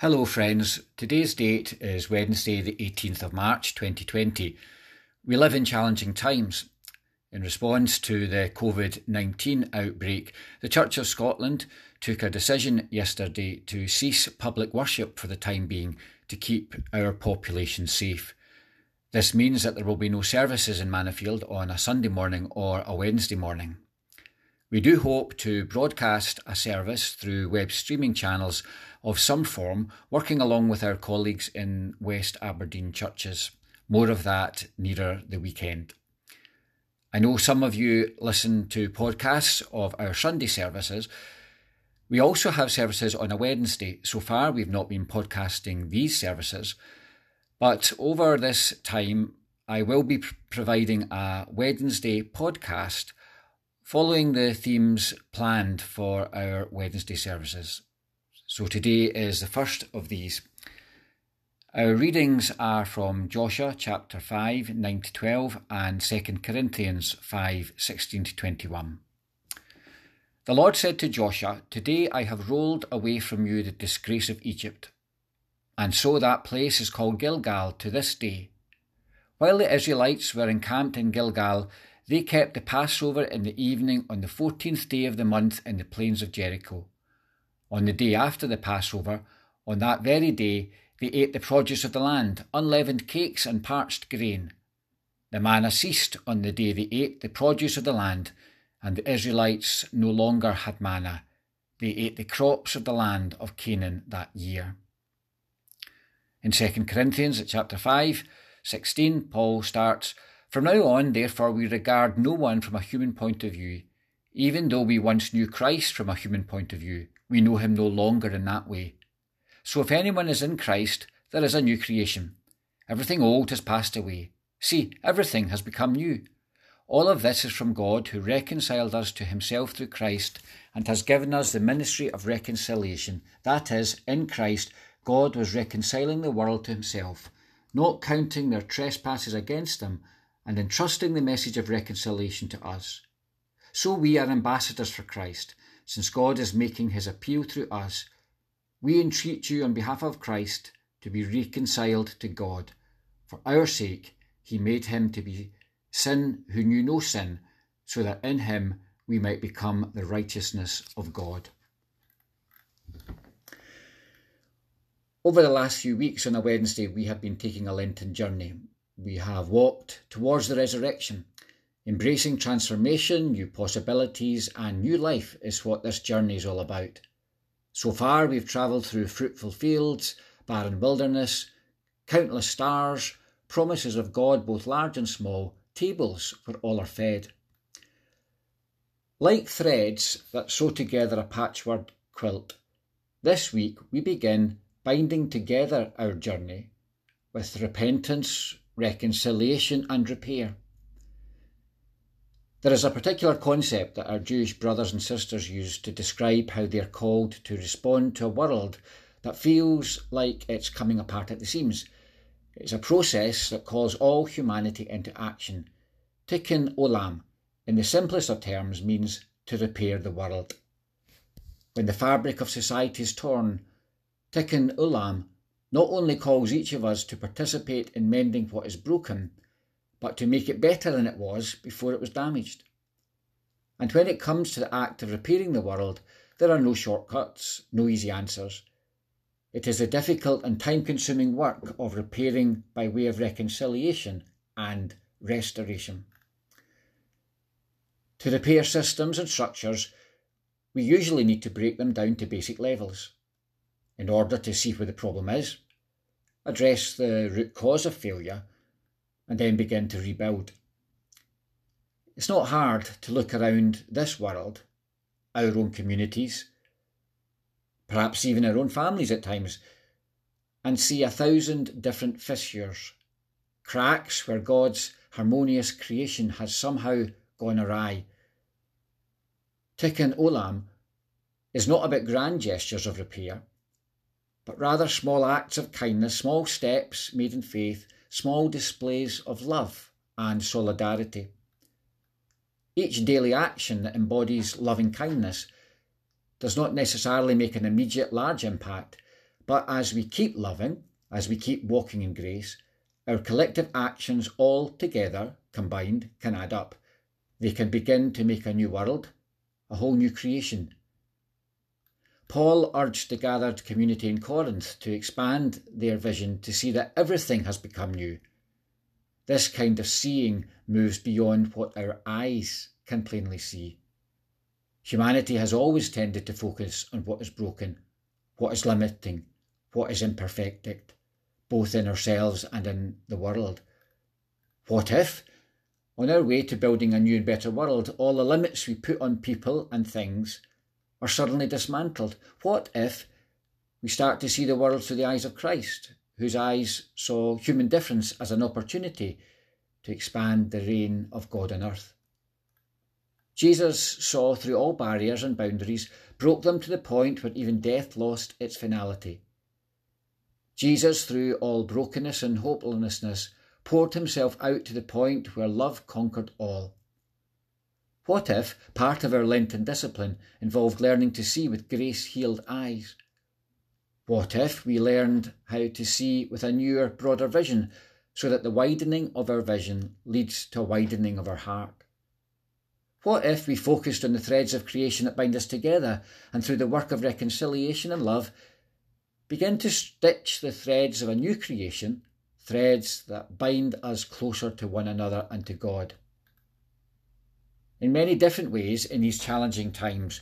Hello, friends. Today's date is Wednesday, the 18th of March 2020. We live in challenging times. In response to the COVID 19 outbreak, the Church of Scotland took a decision yesterday to cease public worship for the time being to keep our population safe. This means that there will be no services in Mannofield on a Sunday morning or a Wednesday morning. We do hope to broadcast a service through web streaming channels of some form, working along with our colleagues in West Aberdeen churches. More of that nearer the weekend. I know some of you listen to podcasts of our Sunday services. We also have services on a Wednesday. So far, we've not been podcasting these services, but over this time, I will be providing a Wednesday podcast following the themes planned for our Wednesday services. So today is the first of these. Our readings are from Joshua chapter 5, 9 to 12, and 2 Corinthians 5, 16 to 21. The Lord said to Joshua, Today I have rolled away from you the disgrace of Egypt. And so that place is called Gilgal to this day. While the Israelites were encamped in Gilgal, they kept the Passover in the evening on the fourteenth day of the month in the plains of Jericho. On the day after the Passover, on that very day, they ate the produce of the land, unleavened cakes and parched grain. The manna ceased on the day they ate the produce of the land, and the Israelites no longer had manna. They ate the crops of the land of Canaan that year. In 2 Corinthians chapter 5, 16, Paul starts, from now on, therefore, we regard no one from a human point of view. Even though we once knew Christ from a human point of view, we know him no longer in that way. So if anyone is in Christ, there is a new creation. Everything old has passed away. See, everything has become new. All of this is from God, who reconciled us to himself through Christ and has given us the ministry of reconciliation. That is, in Christ, God was reconciling the world to himself, not counting their trespasses against them and entrusting the message of reconciliation to us. So we are ambassadors for Christ, since God is making his appeal through us. We entreat you on behalf of Christ to be reconciled to God. For our sake, he made him to be sin who knew no sin, so that in him we might become the righteousness of God. Over the last few weeks on a Wednesday, we have been taking a Lenten journey we have walked towards the resurrection. Embracing transformation, new possibilities, and new life is what this journey is all about. So far, we've travelled through fruitful fields, barren wilderness, countless stars, promises of God, both large and small, tables where all are fed. Like threads that sew together a patchwork quilt, this week we begin binding together our journey with repentance, reconciliation, and repair. There is a particular concept that our Jewish brothers and sisters use to describe how they are called to respond to a world that feels like it's coming apart at the seams. It's a process that calls all humanity into action. Tikkun olam, in the simplest of terms, means to repair the world. When the fabric of society is torn, Tikkun olam not only calls each of us to participate in mending what is broken, but to make it better than it was before it was damaged. And when it comes to the act of repairing the world, there are no shortcuts, no easy answers. It is the difficult and time consuming work of repairing by way of reconciliation and restoration. To repair systems and structures, we usually need to break them down to basic levels in order to see where the problem is, address the root cause of failure, and then begin to rebuild. It's not hard to look around this world, our own communities, perhaps even our own families at times, and see a thousand different fissures, cracks where God's harmonious creation has somehow gone awry. Tikkun Olam is not about grand gestures of repair but rather small acts of kindness, small steps made in faith, small displays of love and solidarity. Each daily action that embodies loving kindness does not necessarily make an immediate large impact, But as we keep loving, as we keep walking in grace, our collective actions all together, combined, can add up. They can begin to make a new world, a whole new creation. Paul urged the gathered community in Corinth to expand their vision to see that everything has become new. This kind of seeing moves beyond what our eyes can plainly see. Humanity has always tended to focus on what is broken, what is limiting, what is imperfected, both in ourselves and in the world. What if, on our way to building a new and better world, all the limits we put on people and things are suddenly dismantled? What if we start to see the world through the eyes of Christ, whose eyes saw human difference as an opportunity to expand the reign of God on earth? Jesus saw through all barriers and boundaries, broke them to the point where even death lost its finality. Jesus, through all brokenness and hopelessness, poured himself out to the point where love conquered all. What if part of our Lenten discipline involved learning to see with grace healed eyes? What if we learned how to see with a newer, broader vision so that the widening of our vision leads to a widening of our heart? What if we focused on the threads of creation that bind us together and through the work of reconciliation and love begin to stitch the threads of a new creation, threads that bind us closer to one another and to God? In many different ways in these challenging times,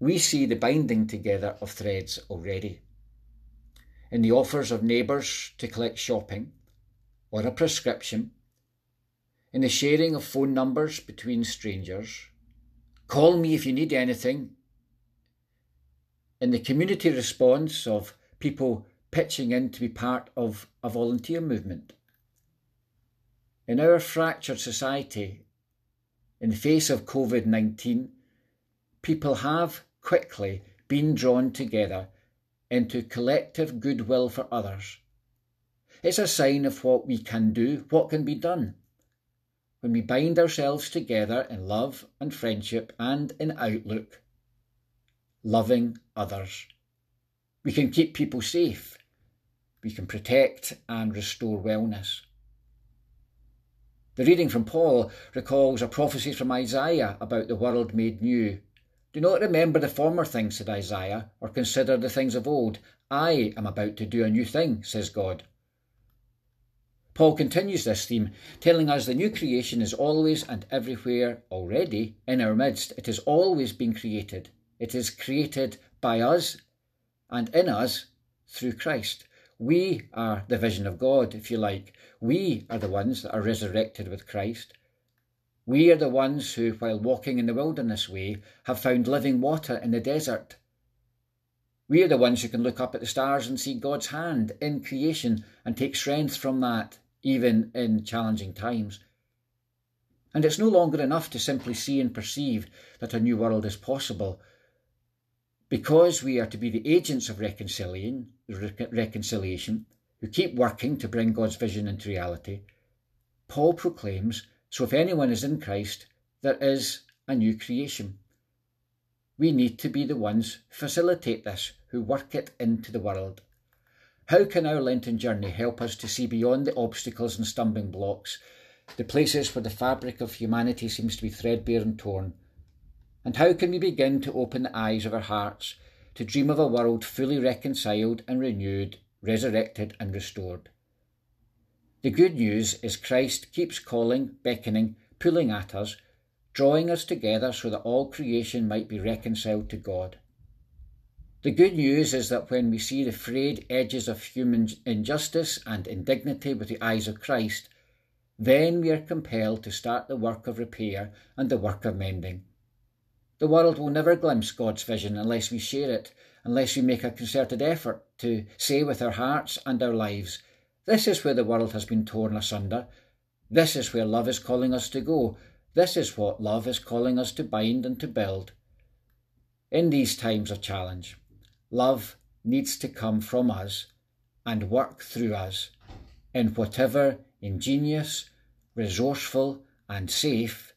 we see the binding together of threads already. In the offers of neighbours to collect shopping or a prescription, in the sharing of phone numbers between strangers, call me if you need anything, in the community response of people pitching in to be part of a volunteer movement. In our fractured society, in the face of COVID 19, people have quickly been drawn together into collective goodwill for others. It's a sign of what we can do, what can be done. When we bind ourselves together in love and friendship and in outlook, loving others, we can keep people safe. We can protect and restore wellness. The reading from Paul recalls a prophecy from Isaiah about the world made new. Do not remember the former things, said Isaiah, or consider the things of old. I am about to do a new thing, says God. Paul continues this theme, telling us the new creation is always and everywhere already in our midst. It has always been created. It is created by us and in us through Christ. We are the vision of God, if you like. We are the ones that are resurrected with Christ. We are the ones who, while walking in the wilderness way, have found living water in the desert. We are the ones who can look up at the stars and see God's hand in creation and take strength from that, even in challenging times. And it's no longer enough to simply see and perceive that a new world is possible. Because we are to be the agents of reconciliation, who keep working to bring God's vision into reality, Paul proclaims, So if anyone is in Christ, there is a new creation. We need to be the ones who facilitate this, who work it into the world. How can our Lenten journey help us to see beyond the obstacles and stumbling blocks, the places where the fabric of humanity seems to be threadbare and torn? And how can we begin to open the eyes of our hearts to dream of a world fully reconciled and renewed, resurrected and restored. The good news is Christ keeps calling, beckoning, pulling at us, drawing us together so that all creation might be reconciled to God. The good news is that when we see the frayed edges of human injustice and indignity with the eyes of Christ, then we are compelled to start the work of repair and the work of mending. The world will never glimpse God's vision unless we share it, unless we make a concerted effort to say with our hearts and our lives, This is where the world has been torn asunder. This is where love is calling us to go. This is what love is calling us to bind and to build. In these times of challenge, love needs to come from us and work through us in whatever ingenious, resourceful, and safe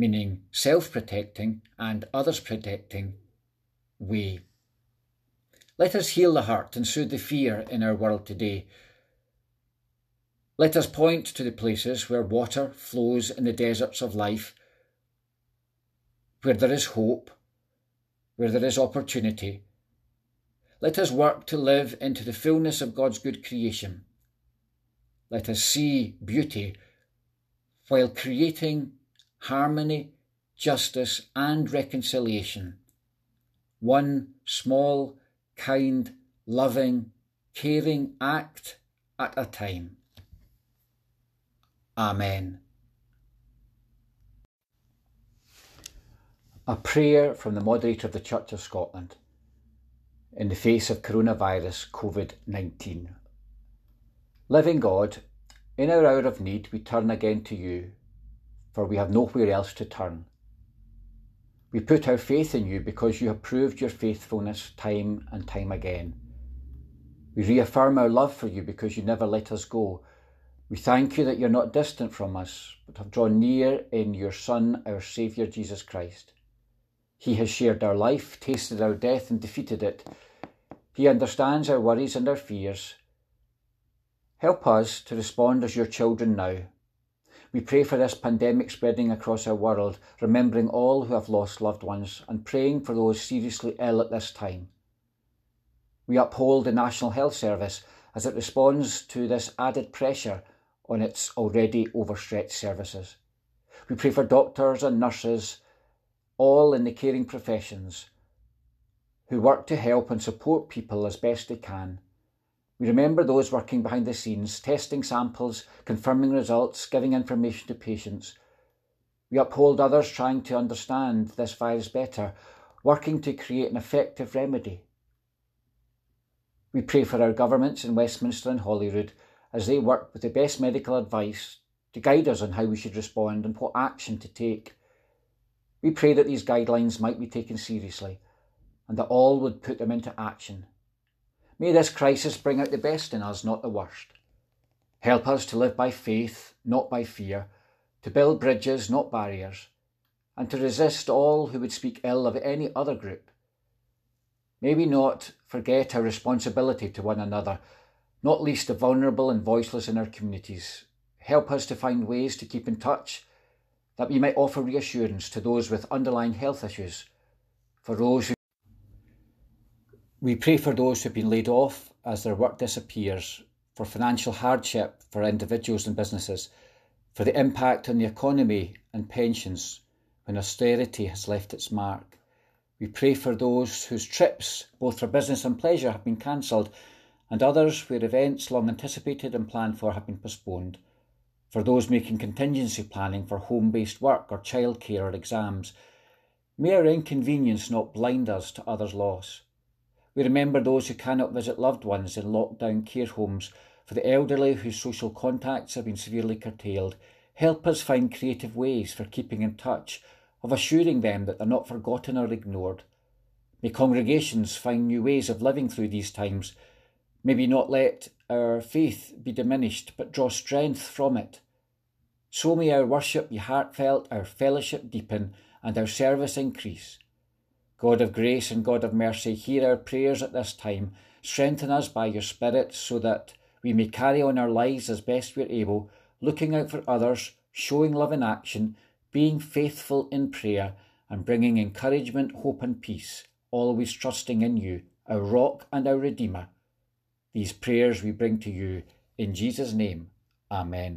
meaning self protecting and others protecting way. Let us heal the hurt and soothe the fear in our world today. Let us point to the places where water flows in the deserts of life, where there is hope, where there is opportunity. Let us work to live into the fullness of God's good creation. Let us see beauty while creating harmony, justice, and reconciliation. One small, kind, loving, caring act at a time. Amen. A prayer from the moderator of the Church of Scotland in the face of coronavirus COVID 19. Living God, in our hour of need, we turn again to you, for we have nowhere else to turn. We put our faith in you because you have proved your faithfulness time and time again. We reaffirm our love for you because you never let us go we thank you that you're not distant from us, but have drawn near in your Son, our Saviour Jesus Christ. He has shared our life, tasted our death, and defeated it. He understands our worries and our fears. Help us to respond as your children now. We pray for this pandemic spreading across our world, remembering all who have lost loved ones and praying for those seriously ill at this time. We uphold the National Health Service as it responds to this added pressure on its already overstretched services. We pray for doctors and nurses, all in the caring professions, who work to help and support people as best they can. We remember those working behind the scenes, testing samples, confirming results, giving information to patients. We uphold others trying to understand this virus better, working to create an effective remedy. We pray for our governments in Westminster and Holyrood as they work with the best medical advice to guide us on how we should respond and what action to take. We pray that these guidelines might be taken seriously and that all would put them into action. May this crisis bring out the best in us, not the worst. Help us to live by faith, not by fear, to build bridges, not barriers, and to resist all who would speak ill of any other group. May we not forget our responsibility to one another not least the vulnerable and voiceless in our communities. Help us to find ways to keep in touch, that we might offer reassurance to those with underlying health issues, for those who we pray for those who have been laid off as their work disappears, for financial hardship for individuals and businesses, for the impact on the economy and pensions when austerity has left its mark. We pray for those whose trips, both for business and pleasure, have been cancelled and others where events long anticipated and planned for have been postponed. For those making contingency planning for home based work or childcare or exams, may our inconvenience not blind us to others' loss. We remember those who cannot visit loved ones in lockdown care homes, for the elderly whose social contacts have been severely curtailed. Help us find creative ways for keeping in touch, of assuring them that they're not forgotten or ignored. May congregations find new ways of living through these times Maybe not let our faith be diminished, but draw strength from it. So may our worship be heartfelt, our fellowship deepen, and our service increase. God of grace and God of mercy, hear our prayers at this time. Strengthen us by your Spirit so that we may carry on our lives as best we're able, looking out for others, showing love in action, being faithful in prayer, and bringing encouragement, hope, and peace, always trusting in you, our rock and our Redeemer. These prayers we bring to you in Jesus' name. Amen.